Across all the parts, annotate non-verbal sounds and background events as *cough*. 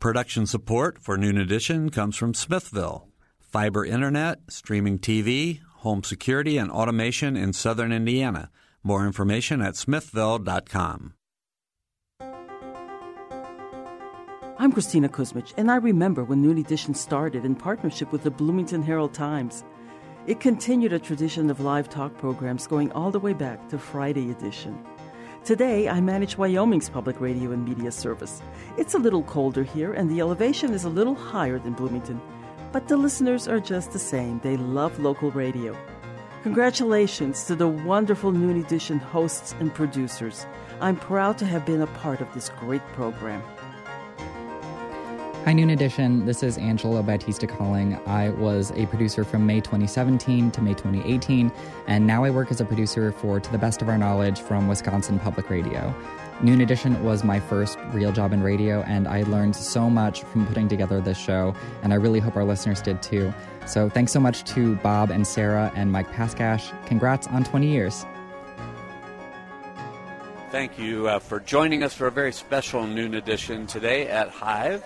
Production support for Noon Edition comes from Smithville. Fiber internet, streaming TV, home security, and automation in southern Indiana. More information at smithville.com. I'm Christina Kuzmych, and I remember when Noon Edition started in partnership with the Bloomington Herald Times. It continued a tradition of live talk programs going all the way back to Friday edition. Today, I manage Wyoming's public radio and media service. It's a little colder here, and the elevation is a little higher than Bloomington, but the listeners are just the same. They love local radio. Congratulations to the wonderful Noon Edition hosts and producers. I'm proud to have been a part of this great program. Hi, Noon Edition. This is Angelo Bautista calling. I was a producer from May 2017 to May 2018, and now I work as a producer for To the Best of Our Knowledge from Wisconsin Public Radio. Noon Edition was my first real job in radio, and I learned so much from putting together this show, and I really hope our listeners did too. So thanks so much to Bob and Sarah and Mike Paskash. Congrats on 20 years. Thank you uh, for joining us for a very special Noon Edition today at Hive.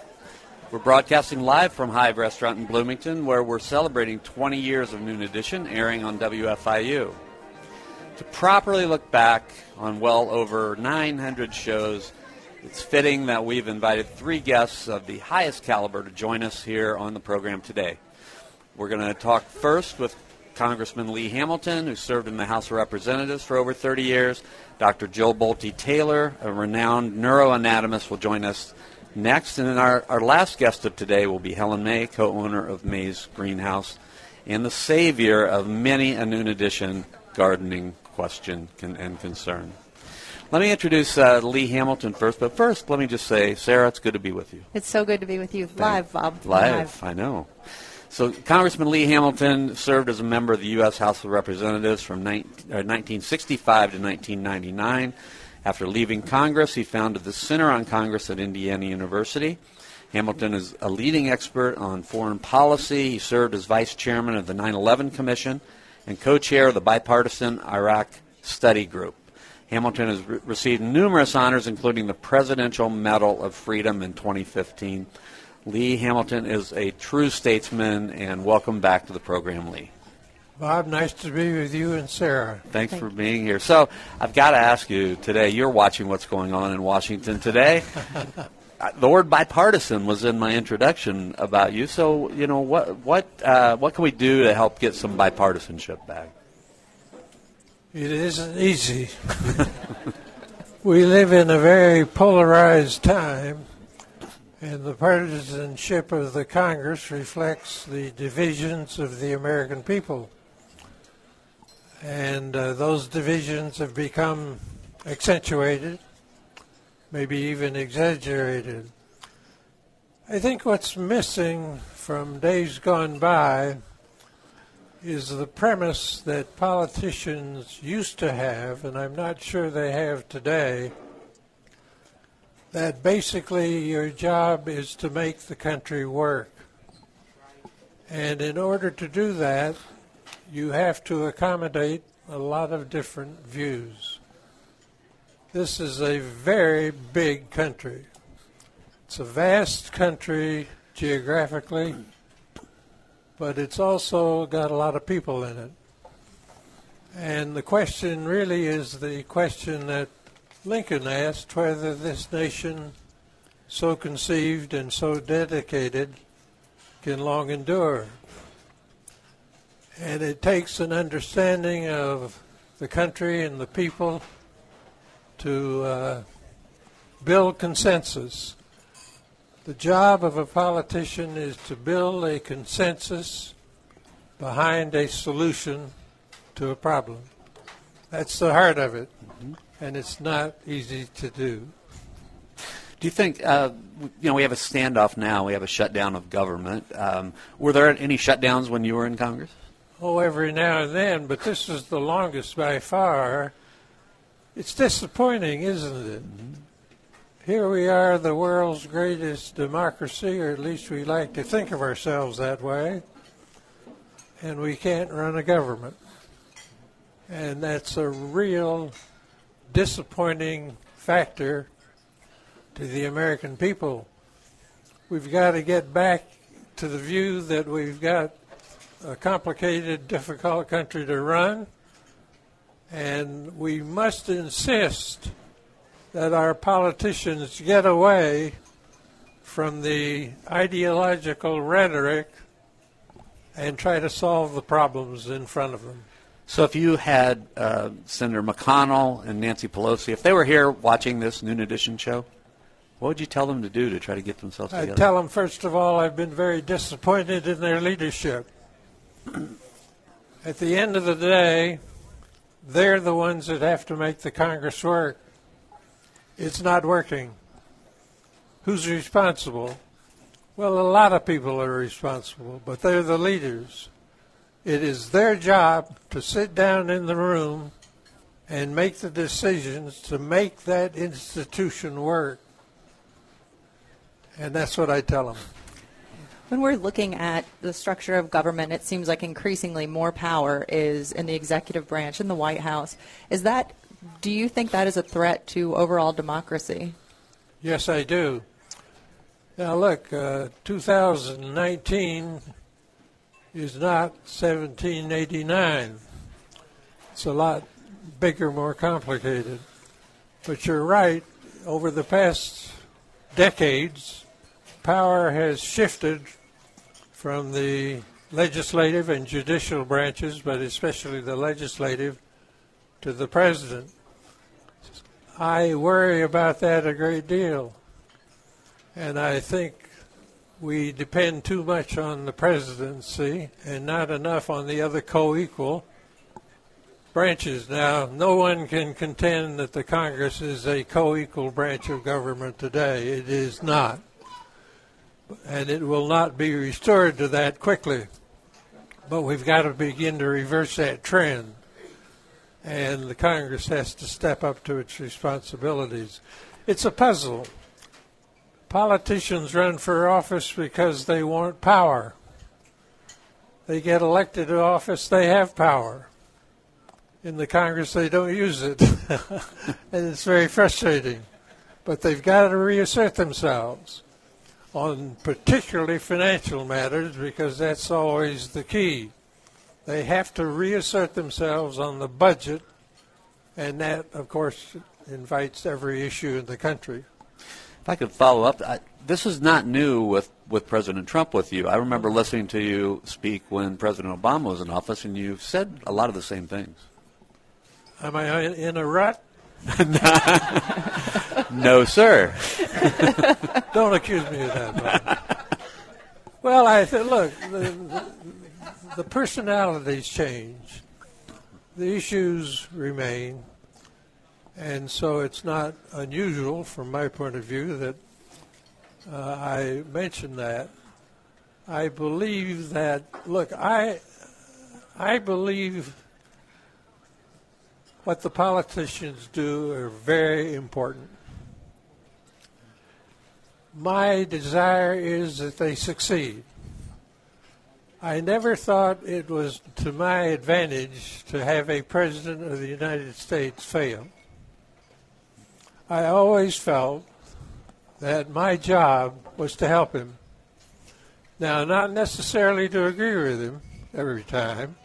We're broadcasting live from Hive Restaurant in Bloomington, where we're celebrating 20 years of Noon Edition airing on WFIU. To properly look back on well over 900 shows, it's fitting that we've invited three guests of the highest caliber to join us here on the program today. We're going to talk first with Congressman Lee Hamilton, who served in the House of Representatives for over 30 years. Dr. Jill Bolte Taylor, a renowned neuroanatomist, will join us next. And then our, our last guest of today will be Helen May, co owner of May's Greenhouse and the savior of many a noon edition gardening question and concern. Let me introduce uh, Lee Hamilton first, but first, let me just say, Sarah, it's good to be with you. It's so good to be with you live, Bob. Live, live. I know. So, Congressman Lee Hamilton served as a member of the U.S. House of Representatives from 19, uh, 1965 to 1999. After leaving Congress, he founded the Center on Congress at Indiana University. Hamilton is a leading expert on foreign policy. He served as vice chairman of the 9 11 Commission and co chair of the bipartisan Iraq Study Group. Hamilton has re- received numerous honors, including the Presidential Medal of Freedom in 2015. Lee Hamilton is a true statesman, and welcome back to the program, Lee. Bob, nice to be with you and Sarah. Thanks Thank for being here. So, I've got to ask you today, you're watching what's going on in Washington today. *laughs* Uh, the word bipartisan was in my introduction about you. So, you know, what what uh, what can we do to help get some bipartisanship back? It isn't easy. *laughs* we live in a very polarized time, and the partisanship of the Congress reflects the divisions of the American people and uh, those divisions have become accentuated, maybe even exaggerated. I think what's missing from days gone by is the premise that politicians used to have, and I'm not sure they have today, that basically your job is to make the country work. And in order to do that, you have to accommodate a lot of different views. This is a very big country. It's a vast country geographically, but it's also got a lot of people in it. And the question really is the question that Lincoln asked whether this nation, so conceived and so dedicated, can long endure. And it takes an understanding of the country and the people to uh, build consensus. The job of a politician is to build a consensus behind a solution to a problem. That's the heart of it, mm-hmm. and it's not easy to do. Do you think, uh, you know, we have a standoff now, we have a shutdown of government. Um, were there any shutdowns when you were in Congress? Oh, every now and then, but this is the longest by far. It's disappointing, isn't it? Mm-hmm. Here we are, the world's greatest democracy, or at least we like to think of ourselves that way, and we can't run a government. And that's a real disappointing factor to the American people we've got to get back to the view that we've got a complicated, difficult country to run, and we must insist that our politicians get away from the ideological rhetoric and try to solve the problems in front of them. So if you had uh, Senator McConnell and Nancy Pelosi, if they were here watching this Noon Edition show, what would you tell them to do to try to get themselves together? I'd tell them, first of all, I've been very disappointed in their leadership. *clears throat* At the end of the day, they're the ones that have to make the Congress work. It's not working. Who's responsible? Well, a lot of people are responsible, but they're the leaders. It is their job to sit down in the room and make the decisions to make that institution work. And that's what I tell them. When we're looking at the structure of government, it seems like increasingly more power is in the executive branch, in the White House. Is that, do you think that is a threat to overall democracy? Yes, I do. Now, look, uh, 2019 is not 1789. It's a lot bigger, more complicated. But you're right, over the past decades, power has shifted from the legislative and judicial branches, but especially the legislative, to the president. I worry about that a great deal. And I think we depend too much on the presidency and not enough on the other co equal branches. Now, no one can contend that the Congress is a co equal branch of government today. It is not. And it will not be restored to that quickly. But we've got to begin to reverse that trend. And the Congress has to step up to its responsibilities. It's a puzzle Politicians run for office because they want power. They get elected to office, they have power. In the Congress, they don't use it. *laughs* and it's very frustrating. But they've got to reassert themselves on particularly financial matters because that's always the key. They have to reassert themselves on the budget, and that, of course, invites every issue in the country. If I could follow up, I, this is not new with, with President Trump with you. I remember listening to you speak when President Obama was in office, and you've said a lot of the same things. Am I in a rut? *laughs* no, sir. *laughs* Don't accuse me of that. well, I said, look, the, the, the personalities change, the issues remain. And so it's not unusual from my point of view that uh, I mentioned that. I believe that, look, I, I believe what the politicians do are very important. My desire is that they succeed. I never thought it was to my advantage to have a president of the United States fail. I always felt that my job was to help him. Now, not necessarily to agree with him every time,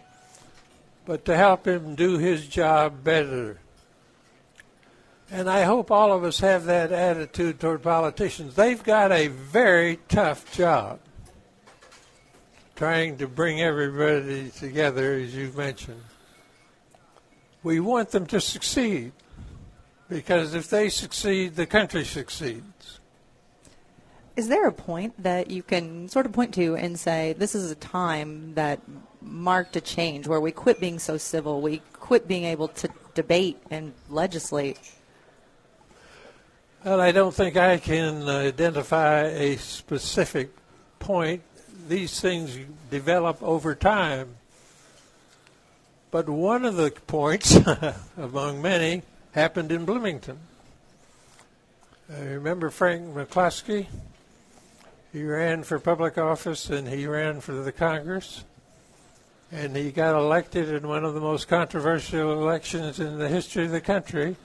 but to help him do his job better. And I hope all of us have that attitude toward politicians. They've got a very tough job trying to bring everybody together, as you mentioned. We want them to succeed. Because if they succeed, the country succeeds. Is there a point that you can sort of point to and say, this is a time that marked a change where we quit being so civil, we quit being able to debate and legislate? Well, I don't think I can uh, identify a specific point. These things develop over time. But one of the points, *laughs* among many, happened in Bloomington. I remember Frank McCloskey. He ran for public office and he ran for the Congress. And he got elected in one of the most controversial elections in the history of the country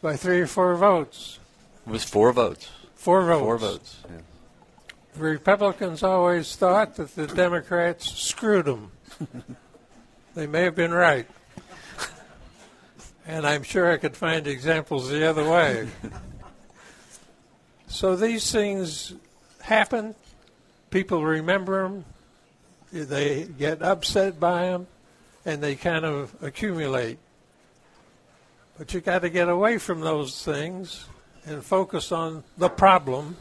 by three or four votes. It was four votes. Four votes. Four votes. Yeah. The Republicans always thought that the Democrats screwed them. *laughs* they may have been right. And I'm sure I could find examples the other way. *laughs* so these things happen. People remember them. They get upset by them, and they kind of accumulate. But you got to get away from those things and focus on the problem.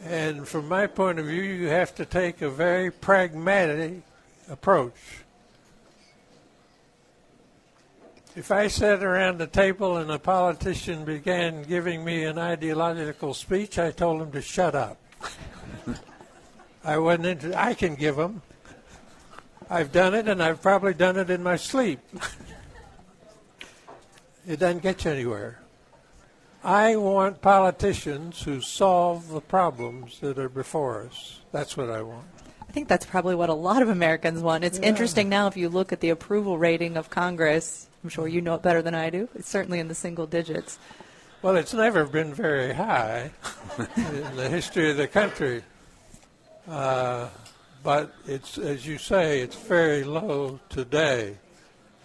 And from my point of view, you have to take a very pragmatic approach. If I sat around the table and a politician began giving me an ideological speech, I told him to shut up. *laughs* I wasn't into, I can give them. I've done it, and I've probably done it in my sleep. it doesn't get you anywhere. I want politicians who solve the problems that are before us. That's what I want. I think that's probably what a lot of Americans want. It's yeah. interesting now if you look at the approval rating of Congress. I'm sure you know it better than I do. It's certainly in the single digits. Well, it's never been very high *laughs* in the history of the country. Uh, but it's, as you say, it's very low today.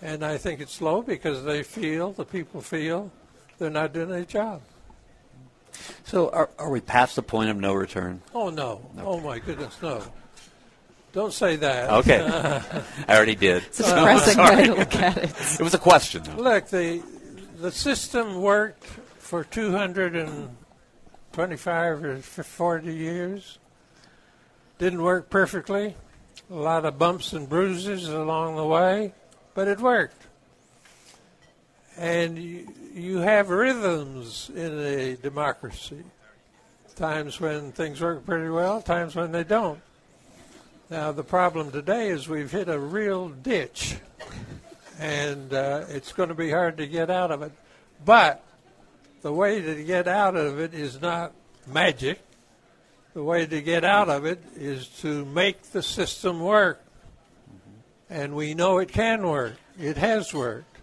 And I think it's low because they feel, the people feel, they're not doing their job. So are, are we past the point of no return? Oh, no. Okay. Oh, my goodness, no. Don't say that. Okay. *laughs* I already did. It's a depressing way to look at it. *laughs* It was a question. Though. Look, the, the system worked for 225 or 40 years. Didn't work perfectly. A lot of bumps and bruises along the way, but it worked and you, have rhythms in a democracy. Times when things work pretty well, times when they don't. Now, the problem today is we've hit a real ditch, and uh, it's going to be hard to get out of it. But the way to get out of it is not magic. The way to get out of it is to make the system work. And we know it can work. It has worked.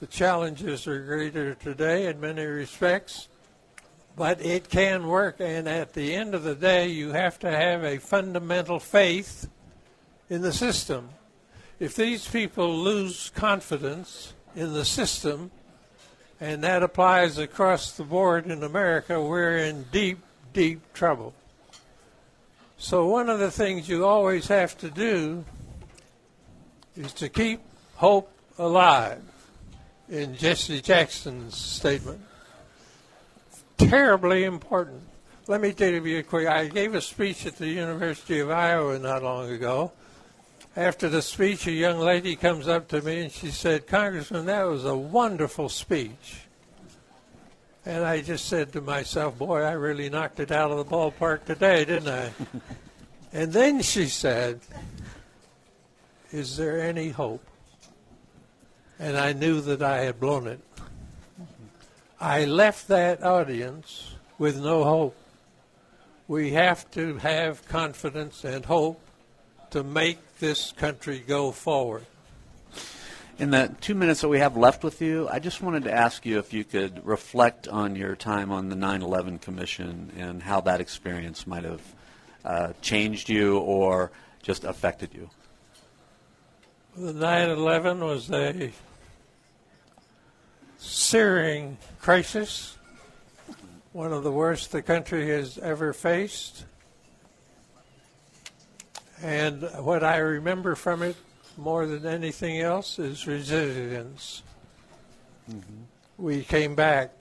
The challenges are greater today in many respects, but it can work. And at the end of the day, you have to have a fundamental faith in the system. If these people lose confidence in the system, and that applies across the board in America, we're in deep, deep trouble. So, one of the things you always have to do is to keep hope alive in Jesse Jackson's statement. Terribly important. Let me tell you a quick. I gave a speech at the University of Iowa not long ago. After the speech, a young lady comes up to me and she said, Congressman, that was a wonderful speech. And I just said to myself, boy, I really knocked it out of the ballpark today, didn't I? *laughs* and then she said, Is there any hope? and I knew that I had blown it. I left that audience with no hope. We have to have confidence and hope to make this country go forward. In the two minutes that we have left with you, I just wanted to ask you if you could reflect on your time on the 9 11 Commission and how that experience might have uh, changed you or just affected you. The 9 11 was a searing crisis, one of the worst the country has ever faced. And what I remember from it more than anything else is resilience. Mm-hmm. We came back.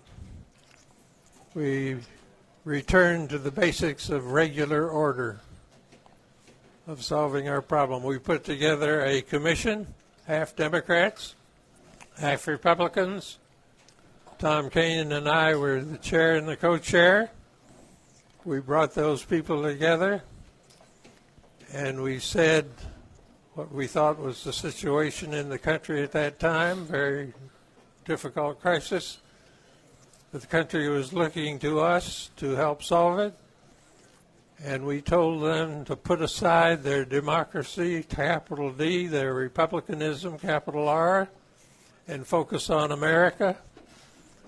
We returned to the basics of regular order of solving our problem. We put together a commission, half Democrats, half Republicans, Tom Kean and I were the chair and the co-chair. We brought those people together, and we said what we thought was the situation in the country at that time, very difficult crisis. The country was looking to us to help solve it, and we told them to put aside their democracy, capital D, their republicanism, capital R, and focus on America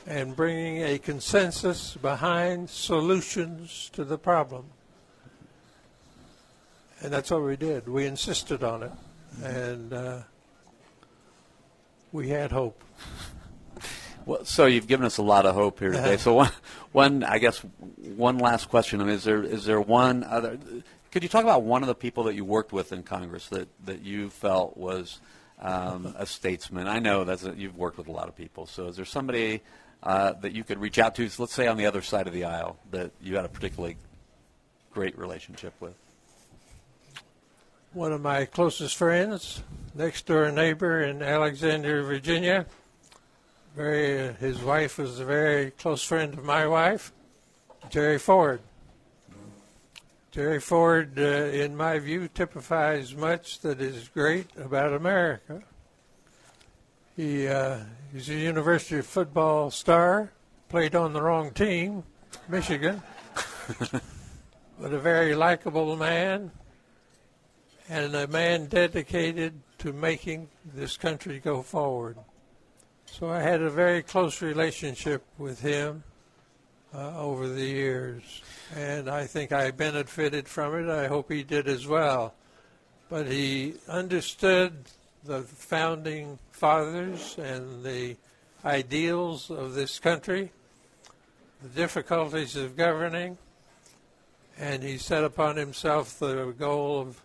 and bringing a consensus behind solutions to the problem. And that's what we did. We insisted on it, and uh, we had hope. *laughs* Well, so you've given us a lot of hope here today. *laughs* So one, one, I guess, one last question. I mean, is there is there one other? Could you talk about one of the people that you worked with in Congress that that you felt was um, a statesman? I know that you've worked with a lot of people. So is there somebody uh, that you could reach out to? Let's say on the other side of the aisle that you had a particularly great relationship with. One of my closest friends, next door neighbor in Alexandria, Virginia very, uh, his wife was a very close friend of my wife, Jerry Ford. Jerry Ford, uh, in my view, typifies much that is great about America. He uh, he's a University of football star, played on the wrong team, Michigan, *laughs* but a very likable man, and a man dedicated to making this country go forward. So I had a very close relationship with him uh, over the years, and I think I benefited from it. I hope he did as well. But he understood the founding fathers and the ideals of this country, the difficulties of governing, and he set upon himself the goal of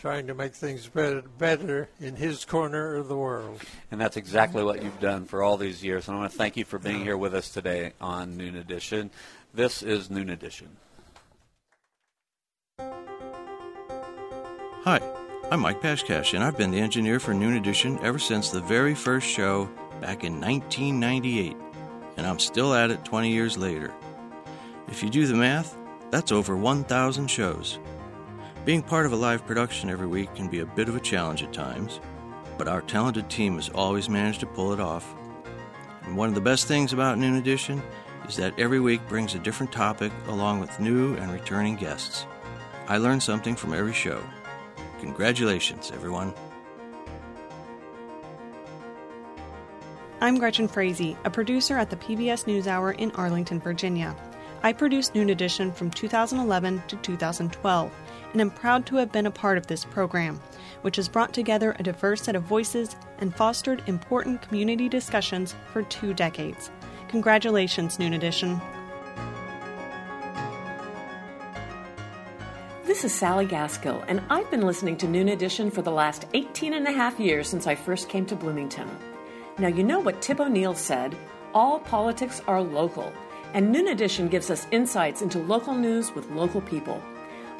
trying to make things better, better in his corner of the world. And that's exactly what you've done for all these years. And I want to thank you for being here with us today on Noon Edition. This is Noon Edition. Hi, I'm Mike Pashkash, and I've been the engineer for Noon Edition ever since the very first show back in 1998, and I'm still at it 20 years later. If you do the math, that's over 1,000 shows. Being part of a live production every week can be a bit of a challenge at times, but our talented team has always managed to pull it off. And one of the best things about Noon Edition is that every week brings a different topic along with new and returning guests. I learn something from every show. Congratulations, everyone. I'm Gretchen Frazee, a producer at the PBS NewsHour in Arlington, Virginia. I produced Noon Edition from 2011 to 2012 and am proud to have been a part of this program, which has brought together a diverse set of voices and fostered important community discussions for two decades. Congratulations, Noon Edition. This is Sally Gaskill, and I've been listening to Noon Edition for the last 18 and a half years since I first came to Bloomington. Now, you know what Tip O'Neill said all politics are local, and Noon Edition gives us insights into local news with local people.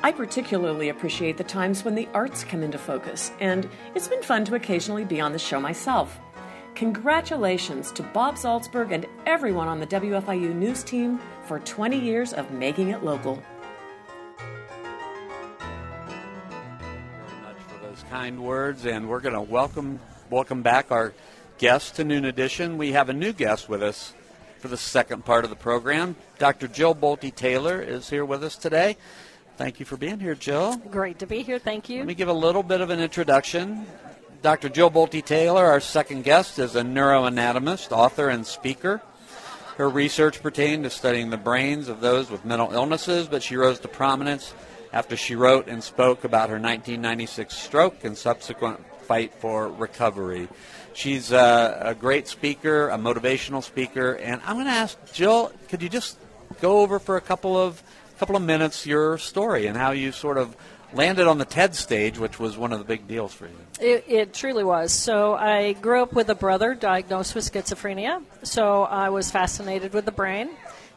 I particularly appreciate the times when the arts come into focus, and it's been fun to occasionally be on the show myself. Congratulations to Bob Zaltsberg and everyone on the WFIU news team for 20 years of making it local. Very much for those kind words, and we're going to welcome welcome back our guest to Noon Edition. We have a new guest with us for the second part of the program. Dr. Jill Bolte Taylor is here with us today. Thank you for being here, Jill. Great to be here. Thank you. Let me give a little bit of an introduction. Dr. Jill Bolte Taylor, our second guest, is a neuroanatomist, author, and speaker. Her research pertained to studying the brains of those with mental illnesses, but she rose to prominence after she wrote and spoke about her 1996 stroke and subsequent fight for recovery. She's a, a great speaker, a motivational speaker, and I'm going to ask Jill, could you just go over for a couple of couple of minutes your story and how you sort of landed on the TED stage, which was one of the big deals for you. It, it, truly was. So I grew up with a brother diagnosed with schizophrenia. So I was fascinated with the brain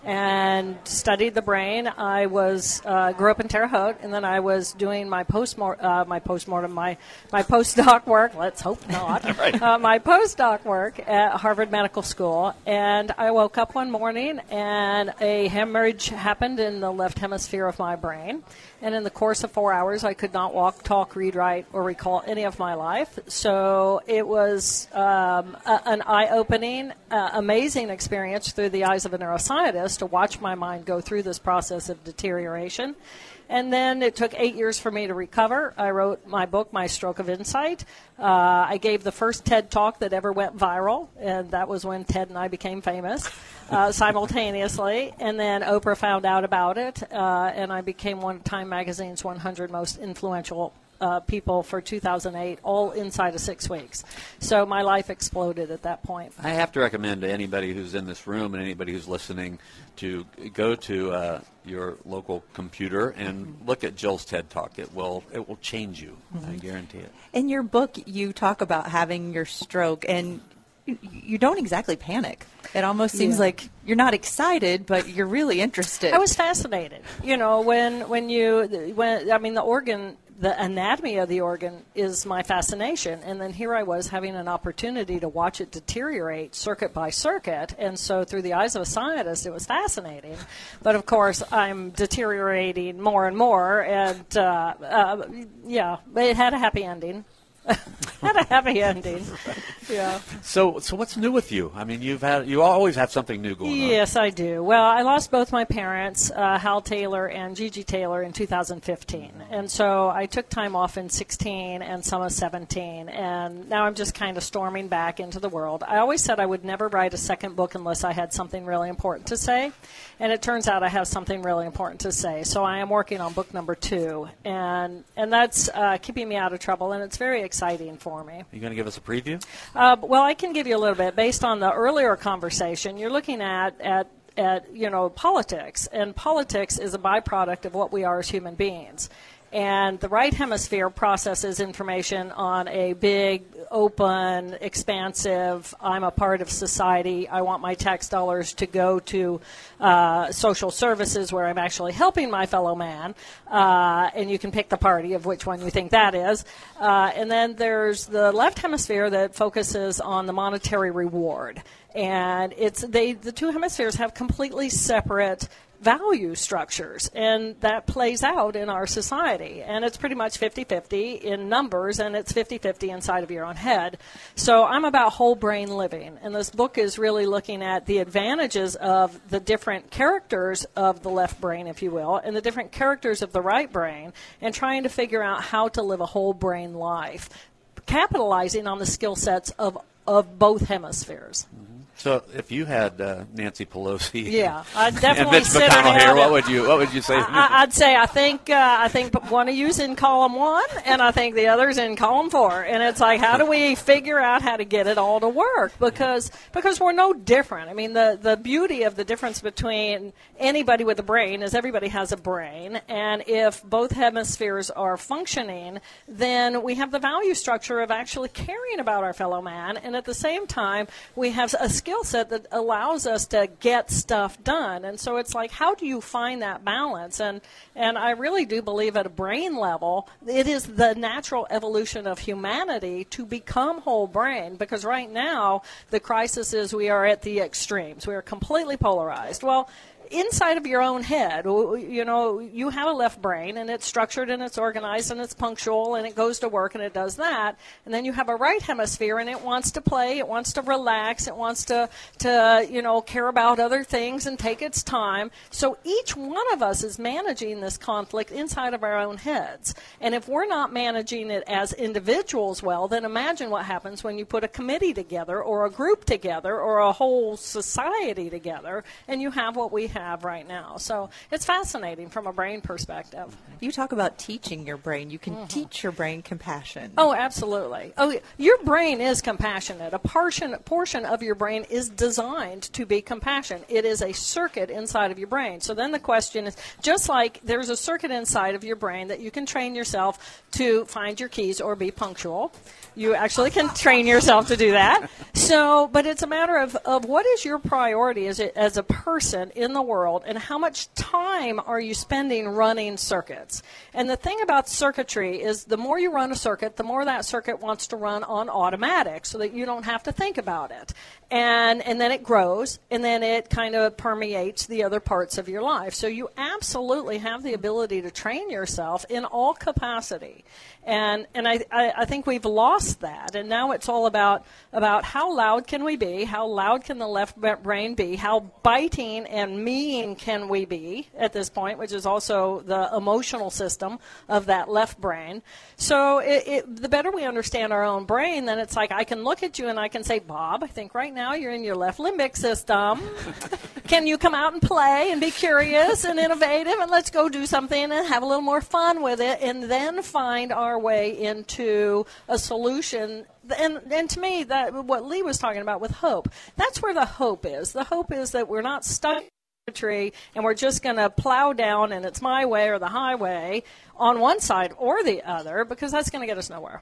and studied the brain. I was uh, grew up in Terre Haute, and then I was doing my post uh, my postmortem my my postdoc work. Let's hope not. *laughs* right. uh, my postdoc work at Harvard Medical School, and I woke up one morning and a hemorrhage happened in the left hemisphere of my brain. And in the course of four hours, I could not walk, talk, read, write, or recall any of my life. So it was um, a, an eye opening, uh, amazing experience through the eyes of a neuroscientist to watch my mind go through this process of deterioration. And then it took eight years for me to recover. I wrote my book, My Stroke of Insight. Uh, I gave the first TED talk that ever went viral, and that was when Ted and I became famous uh, *laughs* simultaneously. And then Oprah found out about it, uh, and I became one of Time Magazine's 100 most influential uh, people for 2008, all inside of six weeks. So my life exploded at that point. I have to recommend to anybody who's in this room and anybody who's listening to go to uh, your local computer and mm-hmm. look at Jill's TED Talk. It will it will change you. Mm-hmm. I guarantee it. In your book, you talk about having your stroke, and you don't exactly panic. It almost seems yeah. like you're not excited, but you're really interested. I was fascinated. You know, when when you when I mean the organ the anatomy of the organ is my fascination. And then here I was having an opportunity to watch it deteriorate circuit by circuit. And so, through the eyes of a scientist, it was fascinating. But of course, I'm deteriorating more and more. And uh, uh, yeah, it had a happy ending. *laughs* had a happy ending. *laughs* Yeah. So, so what's new with you? I mean, you've had you always have something new going on. Yes, I do. Well, I lost both my parents, uh, Hal Taylor and Gigi Taylor, in 2015, and so I took time off in 16 and some of 17, and now I'm just kind of storming back into the world. I always said I would never write a second book unless I had something really important to say, and it turns out I have something really important to say. So I am working on book number two, and and that's uh, keeping me out of trouble, and it's very exciting for me. Are you going to give us a preview? Uh, well, I can give you a little bit based on the earlier conversation. You're looking at at at you know politics, and politics is a byproduct of what we are as human beings. And the right hemisphere processes information on a big, open, expansive, I'm a part of society, I want my tax dollars to go to uh, social services where I'm actually helping my fellow man. Uh, and you can pick the party of which one you think that is. Uh, and then there's the left hemisphere that focuses on the monetary reward and it's they the two hemispheres have completely separate value structures, and that plays out in our society. And it's pretty much 50 50 in numbers, and it's 50 50 inside of your own head. So I'm about whole brain living, and this book is really looking at the advantages of the different characters of the left brain, if you will, and the different characters of the right brain, and trying to figure out how to live a whole brain life, capitalizing on the skill sets of, of both hemispheres. So if you had uh, Nancy Pelosi, yeah, I'd definitely and Mitch McConnell here, what would you what would you say? I, would say I think uh, I think one of you's in column one, and I think the other's in column four, and it's like how do we figure out how to get it all to work? Because because we're no different. I mean the the beauty of the difference between anybody with a brain is everybody has a brain, and if both hemispheres are functioning, then we have the value structure of actually caring about our fellow man, and at the same time we have a skill skill set that allows us to get stuff done. And so it's like, how do you find that balance? And and I really do believe at a brain level, it is the natural evolution of humanity to become whole brain. Because right now, the crisis is we are at the extremes. We are completely polarized. Well inside of your own head, you know, you have a left brain and it's structured and it's organized and it's punctual and it goes to work and it does that. And then you have a right hemisphere and it wants to play, it wants to relax, it wants to, to you know, care about other things and take its time. So each one of us is managing this conflict inside of our own heads. And if we're not managing it as individuals well, then imagine what happens when you put a committee together or a group together or a whole society together and you have what we have right now. So it's fascinating from a brain perspective. You talk about teaching your brain. You can mm-hmm. teach your brain compassion. Oh, absolutely. Oh, your brain is compassionate. A portion portion of your brain is designed to be compassionate. It is a circuit inside of your brain. So then the question is just like there's a circuit inside of your brain that you can train yourself to find your keys or be punctual. You actually can *laughs* train yourself to do that. So, but it's a matter of, of what is your priority as a, as a person in the world and how much time are you spending running circuits? And the thing about circuitry is the more you run a circuit, the more that circuit wants to run on automatic so that you don't have to think about it. And, and then it grows and then it kind of permeates the other parts of your life. So you absolutely have the ability to train yourself in all capacity and and I, I, I think we've lost that, and now it's all about about how loud can we be, how loud can the left brain be, how biting and mean can we be at this point, which is also the emotional system of that left brain. So it, it, the better we understand our own brain, then it's like I can look at you and I can say, Bob, I think right now you're in your left limbic system. *laughs* can you come out and play and be curious and innovative and let's go do something and have a little more fun with it and then find our way into a solution and and to me that what Lee was talking about with hope that's where the hope is the hope is that we're not stuck in the tree and we're just going to plow down and it's my way or the highway on one side or the other because that's going to get us nowhere.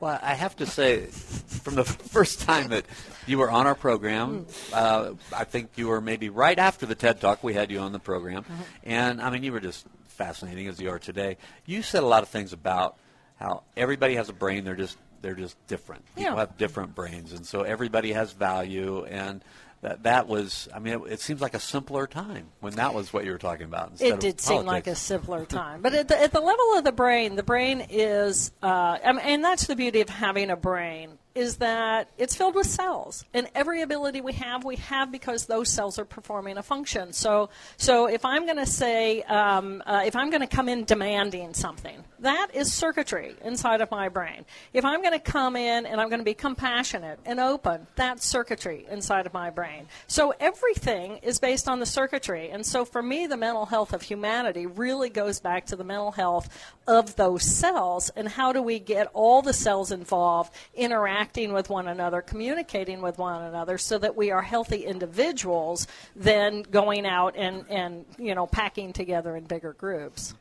Well, I have to say, from the *laughs* first time that you were on our program, uh, I think you were maybe right after the TED Talk we had you on the program, Mm-hmm. and I mean you were just fascinating as you are today. You said a lot of things about how everybody has a brain; they're just they're just different. People Yeah. have different brains, and so everybody has value and. That, that was, I mean, it, it seems like a simpler time when that was what you were talking about. Instead It did seem like a simpler *laughs* time, but at the, at the level of the brain, the brain is, uh, I mean, and that's the beauty of having a brain is that it's filled with cells, and every ability we have, we have because those cells are performing a function. So, so if I'm going to say, um, uh, if I'm going to come in demanding something, that is circuitry inside of my brain. If I'm going to come in and I'm going to be compassionate and open, that's circuitry inside of my brain. So everything is based on the circuitry. And so for me, the mental health of humanity really goes back to the mental health of those cells and how do we get all the cells involved interacting with one another, communicating with one another so that we are healthy individuals than going out and, and you know, packing together in bigger groups.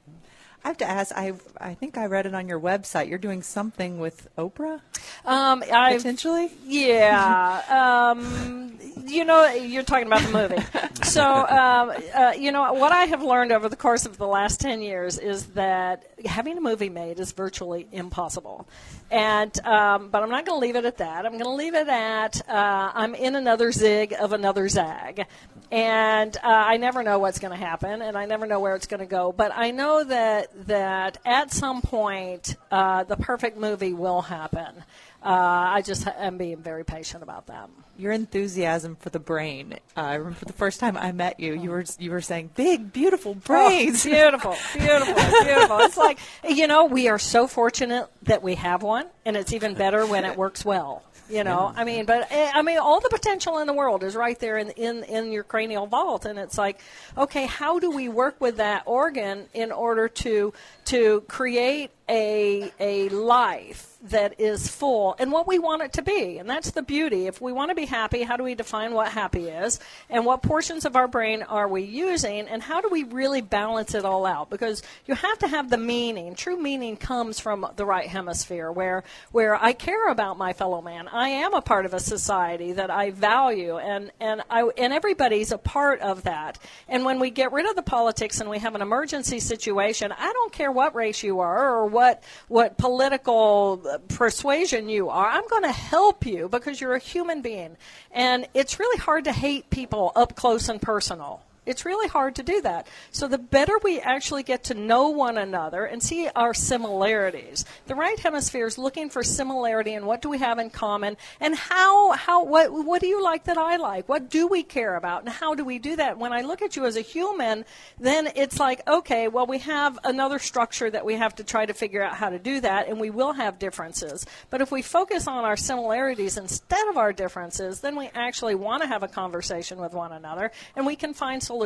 I have to ask. I I think I read it on your website. You're doing something with Oprah Um, potentially. Yeah. *laughs* Um, you know, you're talking about the movie. *laughs* So, um, uh, you know, what I have learned over the course of the last 10 years is that having a movie made is virtually impossible. And, um, but I'm not going to leave it at that. I'm going to leave it at uh, I'm in another zig of another zag. And uh, I never know what's going to happen, and I never know where it's going to go. But I know that, that at some point, uh, the perfect movie will happen. Uh, I just am being very patient about that. Your enthusiasm for the brain. Uh, I remember the first time I met you, you were you were saying big, beautiful brains. Oh, *laughs* beautiful, beautiful, beautiful. It's like you know we are so fortunate that we have one, and it's even better when it works well. You know, I mean, but eh, I mean, all the potential in the world is right there in in in your cranial vault, and it's like, okay, how do we work with that organ in order to to create a a life that is full and what we want it to be. And that's the beauty. If we want to be happy, how do we define what happy is? And what portions of our brain are we using? And how do we really balance it all out? Because you have to have the meaning. True meaning comes from the right hemisphere where, where I care about my fellow man. I am a part of a society that I value and, and I, and everybody's a part of that. And when we get rid of the politics and we have an emergency situation, I don't care what race you are or what, what political persuasion you are. I'm going to help you because you're a human being. And it's really hard to hate people up close and personal. It's really hard to do that. So the better we actually get to know one another and see our similarities. The right hemisphere is looking for similarity and what do we have in common and how how what what do you like that I like? What do we care about and how do we do that? When I look at you as a human, then it's like, okay, well we have another structure that we have to try to figure out how to do that and we will have differences. But if we focus on our similarities instead of our differences, then we actually want to have a conversation with one another and we can find solutions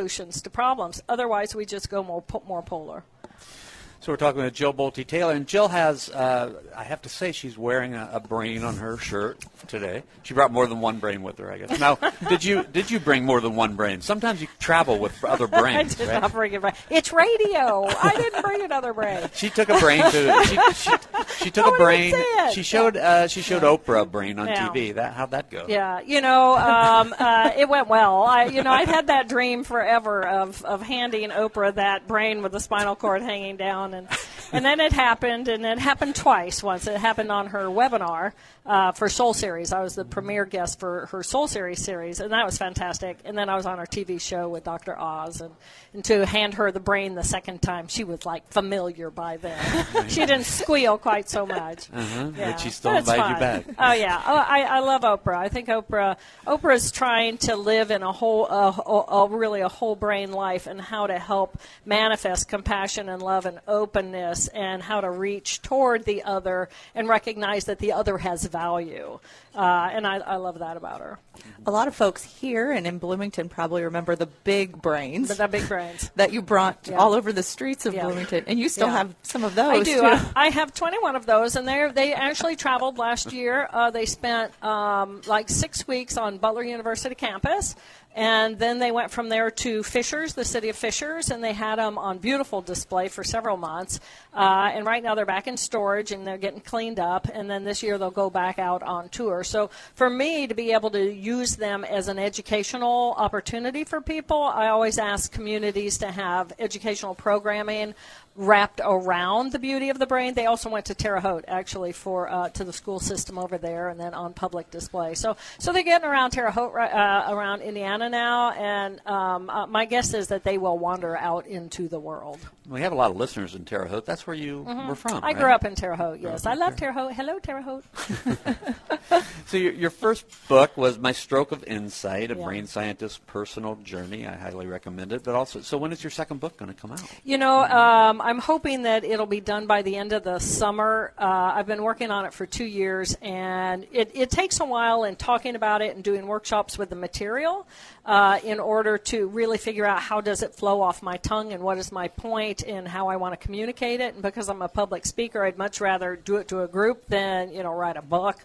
to problems. Otherwise, we just go more more polar. So we're talking with Jill Bolte Taylor, and Jill has, uh, I have to say, she's wearing a, a brain on her shirt today. She brought more than one brain with her, I guess. Now, *laughs* did you did you bring more than one brain? Sometimes you travel with other *laughs* brains. I did right? not bring it. Brain. It's radio. I didn't bring another brain. She took a brain to she, she, she took *laughs* I a brain. She showed uh, she showed Oprah a brain on Yeah. TV. That how'd that go? Yeah, you know, um, uh, it went well. I, you know, I'd had that dream forever of, of handing Oprah that brain with the spinal cord hanging down, and and then it happened, and it happened twice. Once it happened on her webinar uh, for Soul Series. I was the premier guest for her Soul Series series, and that was fantastic. And then I was on her TV show with Dr. Oz, and, and to hand her the brain the second time, she was like familiar by then. *laughs* she didn't squeal quite so much. Uh-huh. Yeah. But she still invited you back. Oh yeah, oh, I, I love Oprah. I think Oprah Oprah is trying to live in a whole, a, a, a really a whole brain life, and how to help manifest compassion and love and openness, and how to reach toward the other and recognize that the other has value. Uh, and I, I love that about her. A lot of folks here and in Bloomington probably remember the big brains. The, the big brains. *laughs* that you brought Yeah. all over the streets of Yeah. Bloomington, and you still Yeah. have some of those. I do. I, I have 21 of those, and they they actually traveled last year. Uh, they spent um, like six weeks on Butler University campus, and then they went from there to Fishers, the city of Fishers, and they had them on beautiful display for several months. Uh, and right now they're back in storage and they're getting cleaned up. And then this year they'll go back out on tour. So for me to be able to use them as an educational opportunity for people, I always ask communities to have educational programming wrapped around the beauty of the brain. They also went to Terre Haute actually for uh, to the school system over there, and then on public display. So so they're getting around Terre Haute, uh, around Indiana now, and um, uh, my guess is that they will wander out into the world. We have a lot of listeners in Terre Haute. That's where you were from. Mm-hmm. I right? grew up in Terre Haute. Yes, I love Terre Terre Haute. Hello, Terre Haute. *laughs* So your, your first book was My Stroke of Insight, a Yeah. brain scientist's personal journey. I highly recommend it. But also, so when is your second book going to come out? You know, um, I'm hoping that it'll be done by the end of the summer. Uh, I've been working on it for two years, and it, it takes a while in talking about it and doing workshops with the material uh, in order to really figure out how does it flow off my tongue and what is my point and how I want to communicate it. And because I'm a public speaker, I'd much rather do it to a group than you know write a book.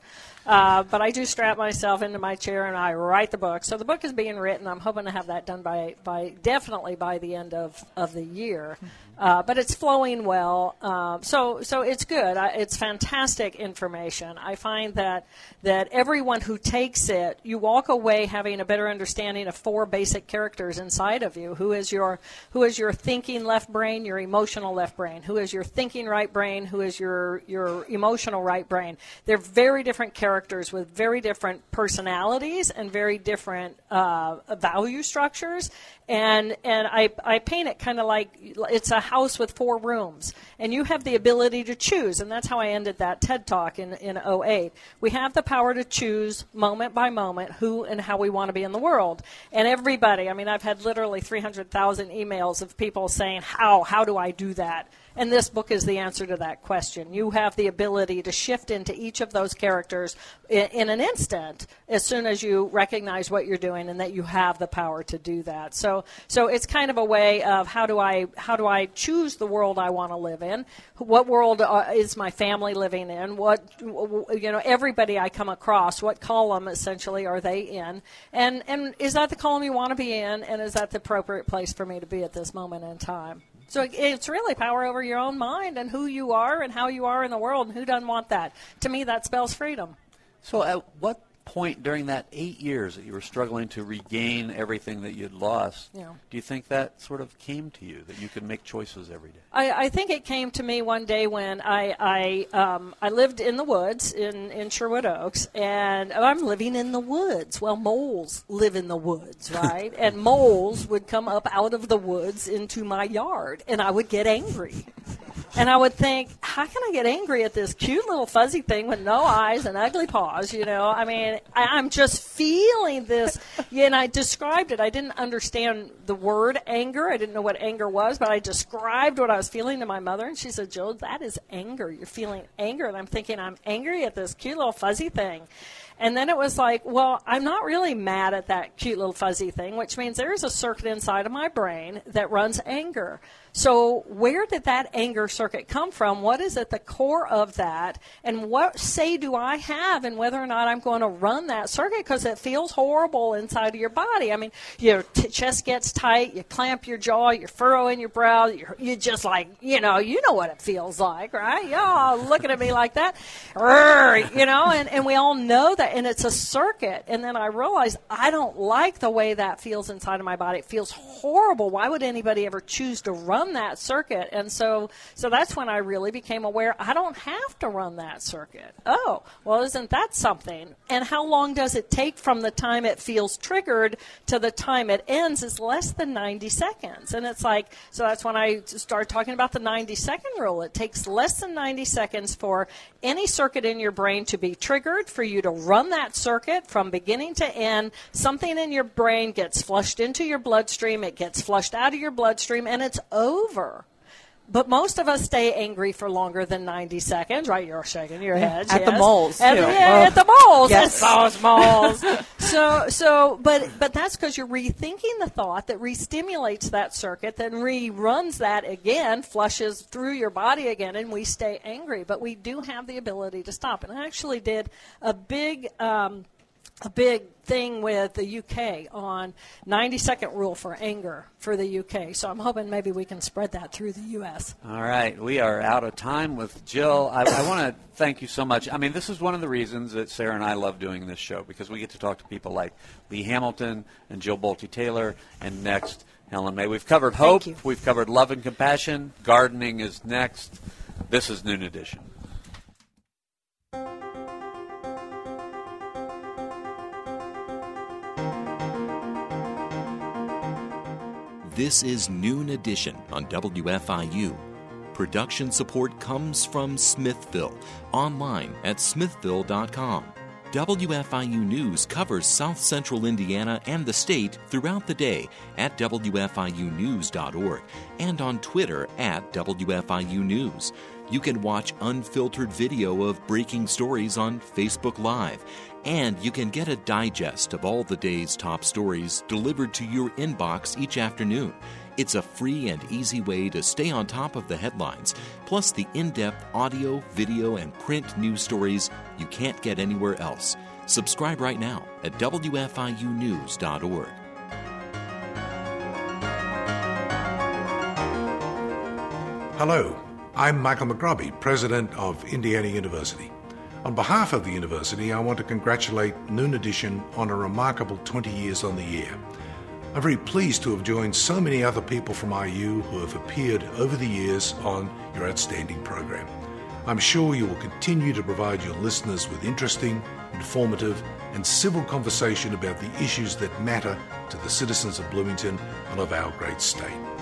Uh, but I do strap myself into my chair and I write the book. So the book is being written. I'm hoping to have that done by, by definitely by the end of, of the year. Uh, but it's flowing well, um, so so it's good. I, it's fantastic information. I find that that everyone who takes it, you walk away having a better understanding of four basic characters inside of you. Who is your who is your thinking left brain, your emotional left brain? Who is your thinking right brain? Who is your your emotional right brain? They're very different characters with very different personalities and very different uh, value structures. And and I I paint it kind of like it's a house with four rooms, and you have the ability to choose. And that's how I ended that TED talk in in 08. We have the power to choose moment by moment who and how we want to be in the world. And everybody, I mean, I've had literally 300,000 emails of people saying, "How? How do I do that?" And this book is the answer to that question. You have the ability to shift into each of those characters in, in an instant as soon as you recognize what you're doing and that you have the power to do that. So, so it's kind of a way of how do I how do I choose the world I want to live in? What world uh, is my family living in? What you know, everybody I come across, what column essentially are they in? And and is that the column you want to be in? And is that the appropriate place for me to be at this moment in time? So it's really power over your own mind and who you are and how you are in the world, and who doesn't want that? To me, that spells freedom. So at what point during that eight years that you were struggling to regain everything that you'd lost, Yeah. do you think that sort of came to you that you could make choices every day? I, I think it came to me one day when I I, um, I lived in the woods in, in Sherwood Oaks, and I'm living in the woods. Well, moles live in the woods, right? *laughs* and moles would come up out of the woods into my yard, and I would get angry. And I would think, how can I get angry at this cute little fuzzy thing with no eyes and ugly paws? You know, I mean, I, I'm just feeling this. Yeah, and I described it. I didn't understand the word anger. I didn't know what anger was, but I described what I was feeling to my mother, and she said, "Joe, that is anger. You're feeling anger." And I'm thinking, I'm angry at this cute little fuzzy thing. And then it was like, well, I'm not really mad at that cute little fuzzy thing, which means there is a circuit inside of my brain that runs anger. So, where did that anger circuit come from? What is at the core of that? And what say do I have in whether or not I'm going to run that circuit? Because it feels horrible inside of your body. I mean, your t- chest gets tight, you clamp your jaw, you furrow in your brow, you're, you just like, you know, you know what it feels like, right? Y'all looking at me like that. You know, and, and we all know that and it's a circuit. And then I realized I don't like the way that feels inside of my body. It feels horrible. Why would anybody ever choose to run that circuit? And so, so that's when I really became aware I don't have to run that circuit. Oh, well, isn't that something? And how long does it take from the time it feels triggered to the time it ends? Is less than 90 seconds. And it's like, so that's when I started talking about the 90 second rule. It takes less than 90 seconds for any circuit in your brain to be triggered, for you to run that circuit from beginning to end. Something in your brain gets flushed into your bloodstream, it gets flushed out of your bloodstream, and it's over. But most of us stay angry for longer than 90 seconds, right? You're shaking your head. At yes. the moles, At, too. the, yeah, at the moles. Yes. At those *laughs* moles. so, so, but, but that's because you're rethinking the thought that re-stimulates that circuit, then reruns that again, flushes through your body again, and we stay angry. But we do have the ability to stop. And I actually did a big, um, a big thing with the UK on 90 second rule for anger for the UK. So I'm hoping maybe we can spread that through the US. All right, we are out of time with Jill. I, I want to thank you so much. I mean, this is one of the reasons that Sarah and I love doing this show because we get to talk to people like Lee Hamilton and Jill Bolte Taylor, and next Helen May. We've covered hope. We've covered love and compassion. Gardening is next. This is Noon Edition. This is Noon Edition on WFIU. Production support comes from Smithville, online at smithville.com. WFIU News covers South Central Indiana and the state throughout the day at WFIUnews.org and on Twitter at WFIU News. You can watch unfiltered video of breaking stories on Facebook Live, and you can get a digest of all the day's top stories delivered to your inbox each afternoon. It's a free and easy way to stay on top of the headlines, plus the in depth audio, video, and print news stories you can't get anywhere else. Subscribe right now at WFIUnews.org. Hello, I'm Michael McRobbie, President of Indiana University. On behalf of the university, I want to congratulate Noon Edition on a remarkable 20 years on the air. I'm very pleased to have joined so many other people from IU who have appeared over the years on your outstanding program. I'm sure you will continue to provide your listeners with interesting, informative, and civil conversation about the issues that matter to the citizens of Bloomington and of our great state.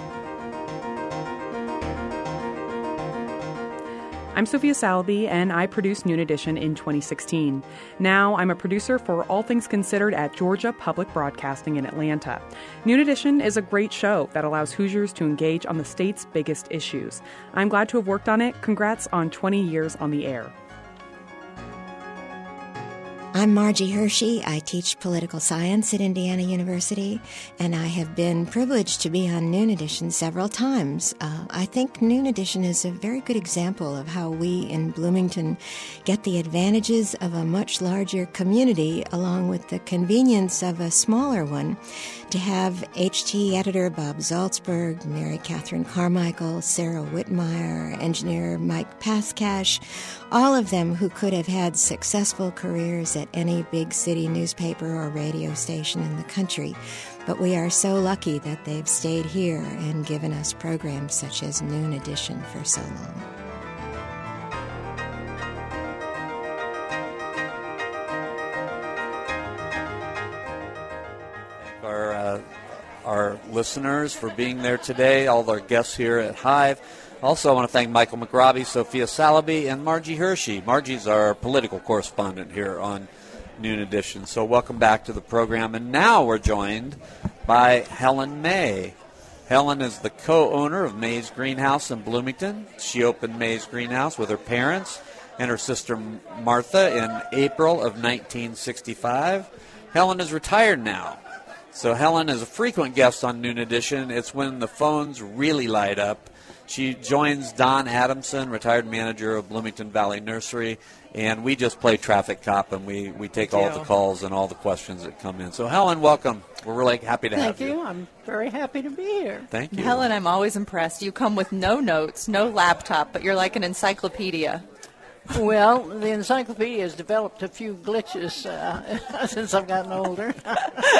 I'm Sophia Salaby, and I produced Noon Edition in 2016. Now I'm a producer for All Things Considered at Georgia Public Broadcasting in Atlanta. Noon Edition is a great show that allows Hoosiers to engage on the state's biggest issues. I'm glad to have worked on it. Congrats on 20 years on the air. I'm Margie Hershey. I teach political science at Indiana University, and I have been privileged to be on Noon Edition several times. Uh, I think Noon Edition is a very good example of how we in Bloomington get the advantages of a much larger community along with the convenience of a smaller one. To have HT editor Bob Zaltsberg, Mary Catherine Carmichael, Sarah Wittmeyer, engineer Mike Pascash, all of them who could have had successful careers at any big city newspaper or radio station in the country. But we are so lucky that they've stayed here and given us programs such as Noon Edition for so long. Our uh, our listeners for being there today, all our guests here at Hive. Also, I want to thank Michael McRobbie, Sophia Salaby, and Margie Hershey. Margie's our political correspondent here on Noon Edition. So, welcome back to the program. And now we're joined by Helen May. Helen is the co owner of May's Greenhouse in Bloomington. She opened May's Greenhouse with her parents and her sister Martha in April of 1965. Helen is retired now. So Helen is a frequent guest on Noon Edition. It's when the phones really light up. She joins Don Adamson, retired manager of Bloomington Valley Nursery, and we just play traffic cop and we, we take all the calls and all the questions that come in. So Helen, welcome. We're really happy to Thank have you. Thank you. I'm very happy to be here. Thank you. Helen, I'm always impressed. You come with no notes, no laptop, but you're like an encyclopedia. Well, the encyclopedia has developed a few glitches uh, *laughs* since I've gotten older.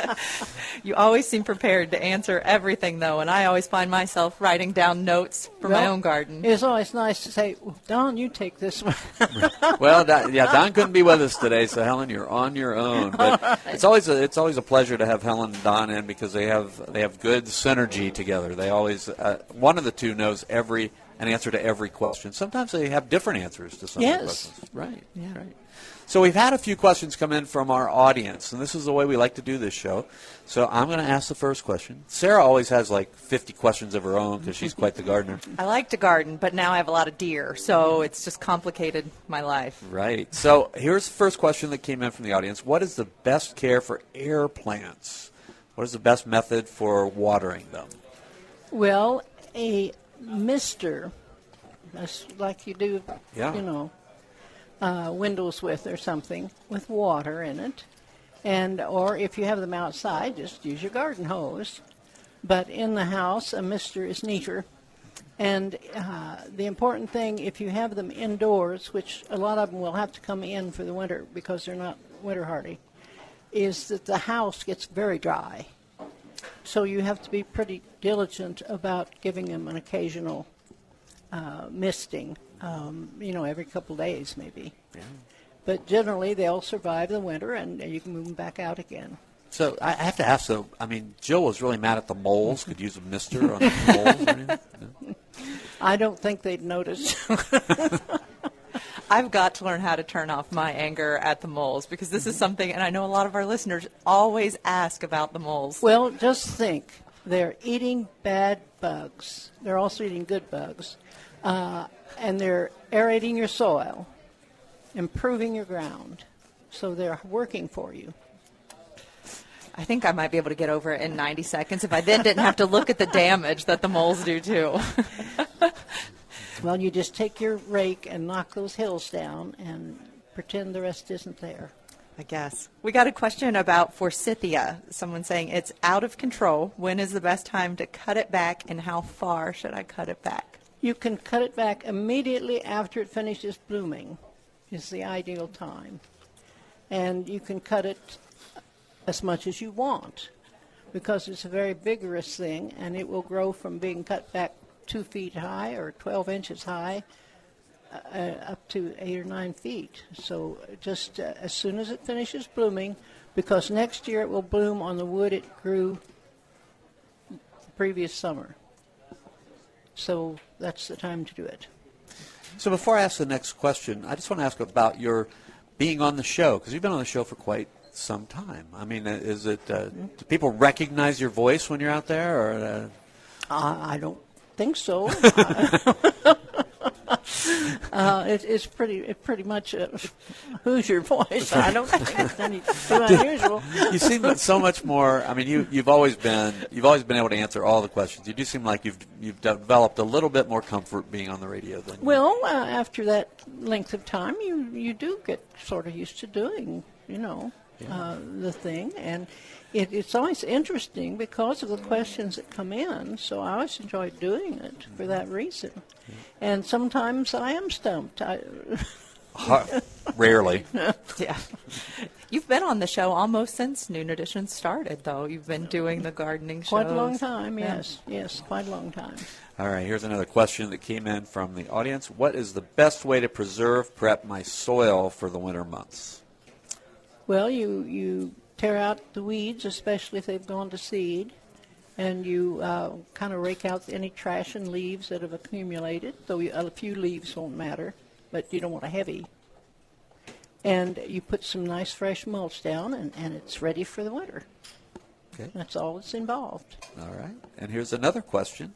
*laughs* you always seem prepared to answer everything, though, and I always find myself writing down notes for well, my own garden. It's always nice to say, Don, you take this one. *laughs* well, Don, yeah, Don couldn't be with us today, so Helen, you're on your own. But right. it's always a, it's always a pleasure to have Helen and Don in because they have they have good synergy together. They always uh, one of the two knows every an answer to every question. Sometimes they have different answers to some yes. of the questions. Right. Yeah. Right. So we've had a few questions come in from our audience, and this is the way we like to do this show. So I'm going to ask the first question. Sarah always has like 50 questions of her own because she's quite the gardener. *laughs* I like to garden, but now I have a lot of deer, so it's just complicated my life. Right. So here's the first question that came in from the audience. What is the best care for air plants? What is the best method for watering them? Well, a mister, like you do, yeah. you know, uh, windows with or something with water in it, and or if you have them outside, just use your garden hose. But in the house, a mister is neater. And uh, the important thing, if you have them indoors, which a lot of them will have to come in for the winter because they're not winter hardy, is that the house gets very dry. So you have to be pretty diligent about giving them an occasional uh, misting, um, you know, every couple days maybe. Yeah. But generally, they'll survive the winter, and you can move them back out again. So I have to ask. So I mean, Jill was really mad at the moles. Could use a mister on the *laughs* moles. Or anything? No? I don't think they'd notice. *laughs* I've got to learn how to turn off my anger at the moles because this is something, and I know a lot of our listeners always ask about the moles. Well, just think they're eating bad bugs. They're also eating good bugs. Uh, and they're aerating your soil, improving your ground. So they're working for you. I think I might be able to get over it in 90 seconds if I then didn't have to look at the damage that the moles do too. *laughs* well, you just take your rake and knock those hills down and pretend the rest isn't there. I guess. We got a question about forsythia. Someone saying it's out of control. When is the best time to cut it back and how far should I cut it back? You can cut it back immediately after it finishes blooming is the ideal time. And you can cut it as much as you want because it's a very vigorous thing and it will grow from being cut back two feet high or 12 inches high uh, uh, up to eight or nine feet. So just uh, as soon as it finishes blooming, because next year it will bloom on the wood it grew the previous summer. So that's the time to do it. So before I ask the next question, I just want to ask about your being on the show because you've been on the show for quite some time. I mean, is it uh, do people recognize your voice when you're out there, or? Uh... I don't think so. *laughs* uh, it, it's pretty it pretty much a Hoosier voice. I don't think it's any too *laughs* unusual. you seem so much more. I mean, you you've always been you've always been able to answer all the questions. You do seem like you've you've developed a little bit more comfort being on the radio than. Well, uh, after that length of time, you you do get sort of used to doing you know. Uh, the thing and it, it's always interesting because of the questions that come in. So I always enjoy doing it for that reason. And sometimes I am stumped. I *laughs* Rarely. *laughs* yeah. You've been on the show almost since Noon Edition started, though. You've been doing the gardening show. Quite a long time, yes. Yeah. Yes, quite a long time. All right, here's another question that came in from the audience. What is the best way to preserve, prep my soil for the winter months? Well, you, you tear out the weeds, especially if they've gone to seed, and you uh, kind of rake out any trash and leaves that have accumulated, though you, a few leaves won't matter, but you don't want a heavy. And you put some nice fresh mulch down, and, and it's ready for the winter. Okay. That's all that's involved. All right. And here's another question.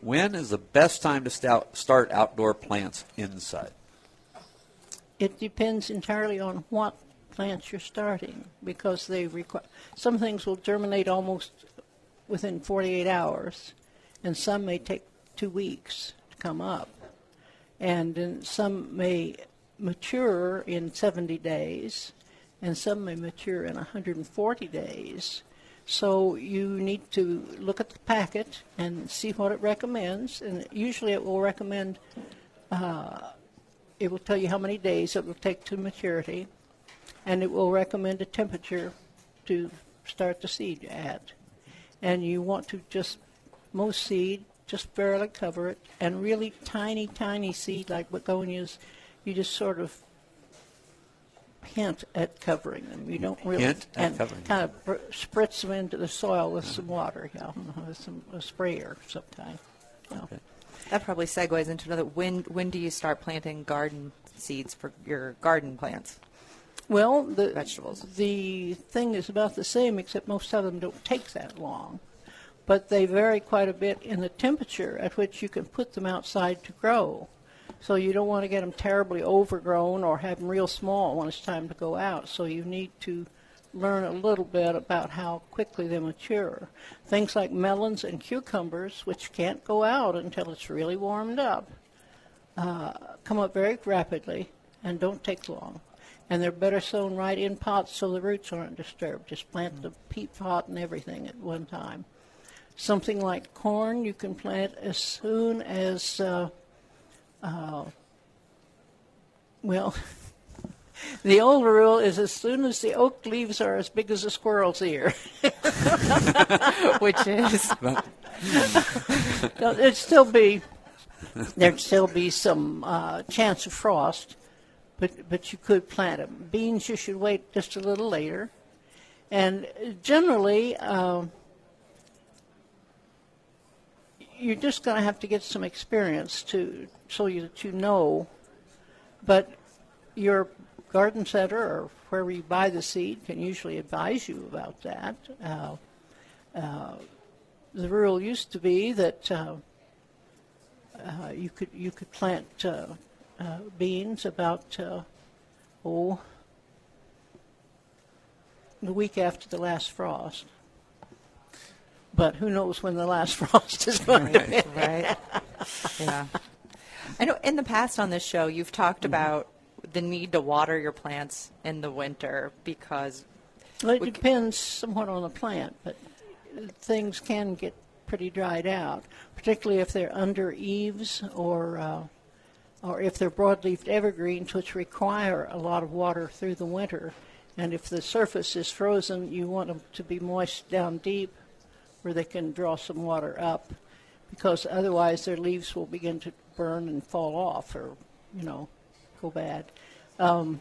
When is the best time to stout, start outdoor plants inside? It depends entirely on what plants you're starting because they require some things will germinate almost within 48 hours, and some may take two weeks to come up, and some may mature in 70 days, and some may mature in 140 days. So you need to look at the packet and see what it recommends, and usually it will recommend uh, it will tell you how many days it will take to maturity, and it will recommend a temperature to start the seed at. And you want to just most seed just barely cover it, and really tiny, tiny seed like begonias, you just sort of hint at covering them. You don't really Hint at and covering them. kind of br- spritz them into the soil with some water, you know, *laughs* with some a sprayer of some kind. you know. That probably segues into another. When when do you start planting garden seeds for your garden plants? Well, the vegetables. The thing is about the same, except most of them don't take that long. But they vary quite a bit in the temperature at which you can put them outside to grow. So you don't want to get them terribly overgrown or have them real small when it's time to go out. So you need to learn a little bit about how quickly they mature. Things like melons and cucumbers, which can't go out until it's really warmed up, uh, come up very rapidly and don't take long. And they're better sown right in pots so the roots aren't disturbed. Just plant the peat pot and everything at one time. Something like corn you can plant as soon as, uh, uh, well, *laughs* the old rule is as soon as the oak leaves are as big as a squirrel's ear. *laughs* Which is? *laughs* No, There'd still be there'd still be some uh, chance of frost, but but you could plant them. Beans you should wait just a little later, and generally um, you're just going to have to get some experience to so you that you know. But your garden center or wherever you buy the seed can usually advise you about that. Uh, uh, the rule used to be that uh, uh, you could you could plant uh, beans about uh, oh the week after the last frost. But who knows when the last *laughs* frost is going to be? right. Yeah. I know in the past on this show you've talked Mm-hmm. about the need to water your plants in the winter because Well, it we c- depends somewhat on the plant, but things can get pretty dried out, particularly if they're under eaves or uh, or if they're broadleafed evergreens, which require a lot of water through the winter. And if the surface is frozen, you want them to be moist down deep, where they can draw some water up, because otherwise their leaves will begin to burn and fall off, or you know, go bad. Um,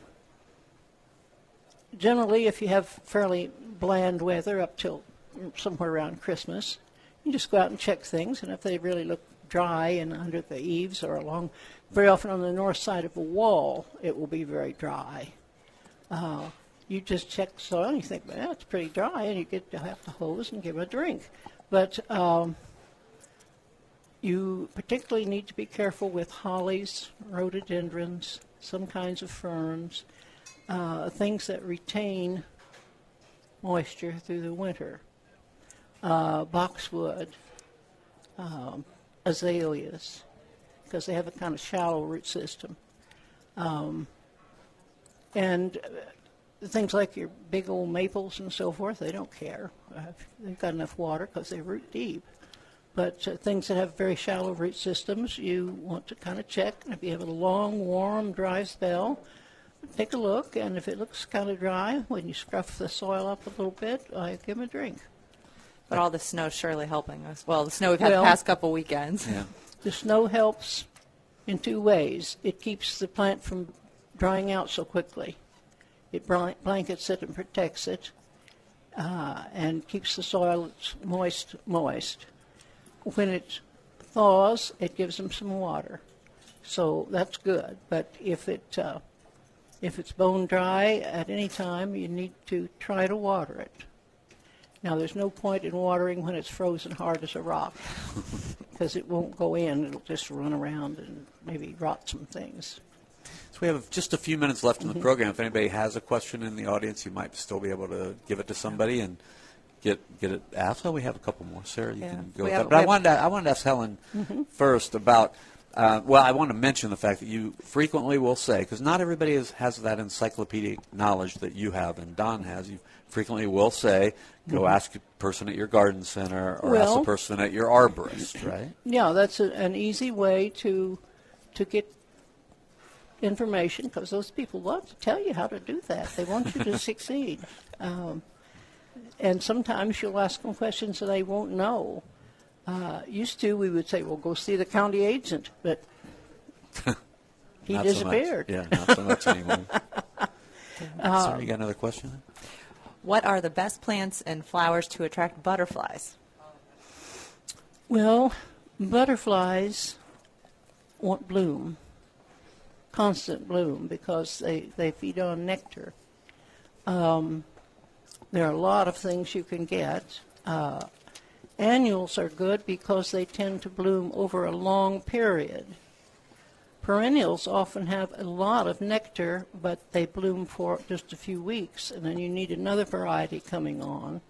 generally, if you have fairly bland weather up till somewhere around Christmas, you just go out and check things, and if they really look dry and under the eaves or along, very often on the north side of a wall, it will be very dry. Uh, you just check the soil and you think, well, it's pretty dry, and you get to have the hose and give it a drink. But um, you particularly need to be careful with hollies, rhododendrons, some kinds of ferns, uh, things that retain moisture through the winter. Uh, boxwood, um, azaleas, because they have a kind of shallow root system. Um, and uh, things like your big old maples and so forth, they don't care. Uh, they've got enough water because they root deep. But uh, things that have very shallow root systems, you want to kind of check. And if you have a long, warm, dry spell, take a look. And if it looks kind of dry, when you scruff the soil up a little bit, I give them a drink. but all the snow's surely helping us. Well, the snow we've had Well- the past couple weekends. Yeah. *laughs* The snow helps in two ways. It keeps the plant from drying out so quickly. It blankets it and protects it, uh, and keeps the soil moist. Moist. When it thaws, it gives them some water, so that's good. But if it uh, if it's bone dry at any time, you need to try to water it. Now, there's no point in watering when it's frozen hard as a rock *laughs* because it won't go in. It'll just run around and maybe rot some things. So we have just a few minutes left in the Mhm. program. If anybody has a question in the audience, you might still be able to give it to somebody and get get it asked. Oh, we have a couple more. Sarah, you Yeah. can go with have- that. But I wanted to, I wanted to ask Helen Mhm. first about. Uh, well, I want to mention the fact that you frequently will say, because not everybody is, has that encyclopedic knowledge that you have and Don has. You frequently will say, go Mhm. ask a person at your garden center or ask a person at your arborist, *clears throat* right? Yeah, that's a, an easy way to to get information because those people love to tell you how to do that. They want you to *laughs* succeed. Um, and sometimes you'll ask them questions that they won't know. Uh, used to, we would say, well, go see the county agent, but *laughs* he disappeared. So. Yeah, not so much anymore. *laughs* Um, Sorry, you got another question? What are the best plants and flowers to attract butterflies? Well, butterflies want bloom, constant bloom, because they, they feed on nectar. Um, there are a lot of things you can get. Uh, annuals are good because they tend to bloom over a long period. Perennials often have a lot of nectar, but they bloom for just a few weeks, and then you need another variety coming on.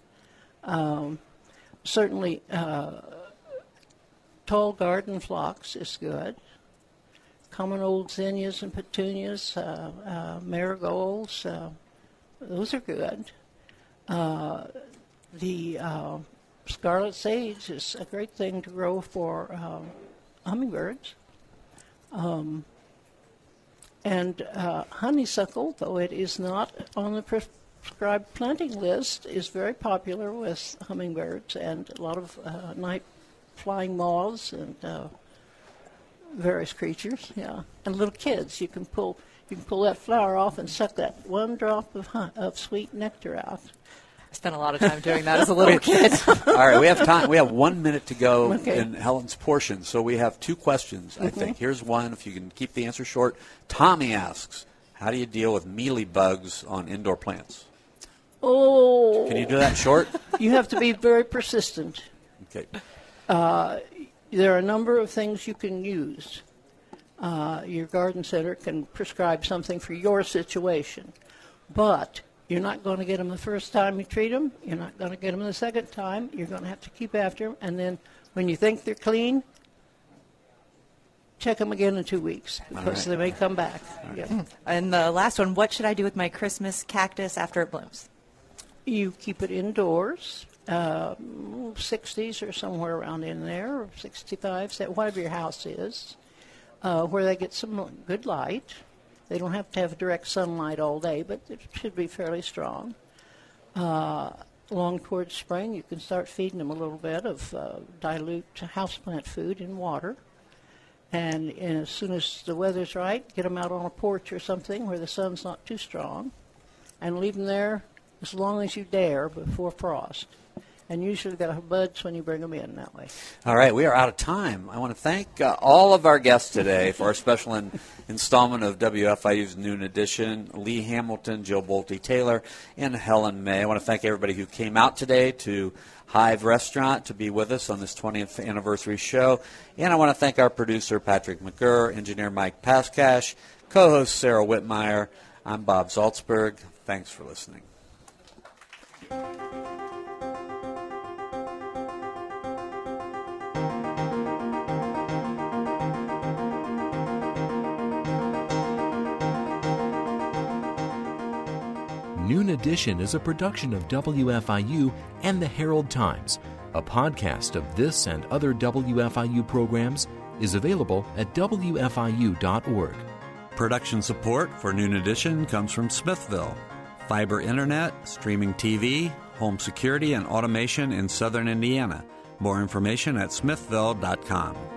Um, certainly, uh, tall garden phlox is good. Common old zinnias and petunias, uh, uh, marigolds, uh, those are good. Uh, the uh, scarlet sage is a great thing to grow for um, hummingbirds. Um, and uh, honeysuckle, though it is not on the prescribed planting list, is very popular with hummingbirds and a lot of uh, night flying moths and uh, various creatures. Yeah, and little kids. You can pull you can pull that flower off and suck that one drop of of sweet nectar out. I spent a lot of time doing that as a little kid. *laughs* All right, we have time. We have one minute to go Okay. in Helen's portion, so we have two questions. I Mhm. think here's one. If you can keep the answer short, Tommy asks, "How do you deal with mealy bugs on indoor plants?" Oh, Can you do that short? *laughs* You have to be very persistent. Okay. Uh, there are a number of things you can use. Uh, your garden center can prescribe something for your situation, but you're not going to get them the first time you treat them. You're not going to get them the second time. You're going to have to keep after them, and then when you think they're clean, check them again in two weeks because right. they may come back. Yeah. And the last one, what should I do with my Christmas cactus after it blooms? You keep it indoors, uh, 60s or somewhere around in there, or 65s, whatever your house is, uh, where they get some good light. They don't have to have direct sunlight all day, but it should be fairly strong. Uh, along towards spring, you can start feeding them a little bit of uh, dilute houseplant food in water. And, and as soon as the weather's right, get them out on a porch or something where the sun's not too strong, and leave them there as long as you dare before frost. And usually they'll have buds when you bring them in that way. All right, we are out of time. I want to thank uh, all of our guests today for our special in, installment of WFIU's Noon Edition Lee Hamilton, Jill Bolte Taylor, and Helen May. I want to thank everybody who came out today to Hive Restaurant to be with us on this 20th anniversary show. And I want to thank our producer, Patrick McGurr, engineer Mike Pascash, co host Sarah Wittmeyer. I'm Bob Zaltsberg. Thanks for listening. Noon Edition is a production of WFIU and the Herald Times. A podcast of this and other WFIU programs is available at WFIU.org. Production support for Noon Edition comes from Smithville. Fiber internet, streaming TV, home security, and automation in southern Indiana. More information at smithville.com.